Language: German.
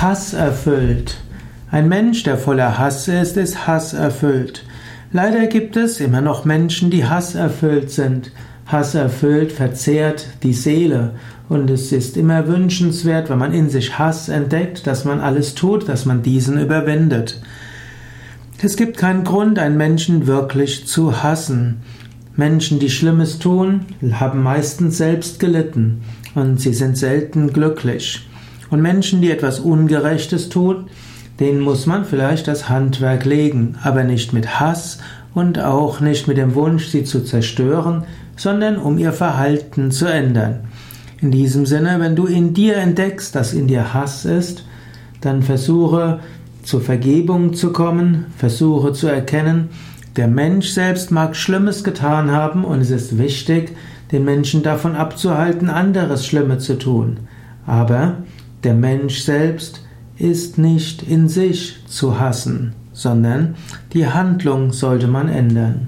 Hasserfüllt. Ein Mensch, der voller Hass ist, ist hasserfüllt. Leider gibt es immer noch Menschen, die hasserfüllt sind. Hasserfüllt verzehrt die Seele und es ist immer wünschenswert, wenn man in sich Hass entdeckt, dass man alles tut, dass man diesen überwindet. Es gibt keinen Grund, einen Menschen wirklich zu hassen. Menschen, die Schlimmes tun, haben meistens selbst gelitten und sie sind selten glücklich. Und Menschen, die etwas Ungerechtes tun, denen muss man vielleicht das Handwerk legen, aber nicht mit Hass und auch nicht mit dem Wunsch, sie zu zerstören, sondern um ihr Verhalten zu ändern. In diesem Sinne, wenn du in dir entdeckst, dass in dir Hass ist, dann versuche zur Vergebung zu kommen, versuche zu erkennen, der Mensch selbst mag Schlimmes getan haben und es ist wichtig, den Menschen davon abzuhalten, anderes Schlimmes zu tun. Aber der Mensch selbst ist nicht in sich zu hassen, sondern die Handlung sollte man ändern.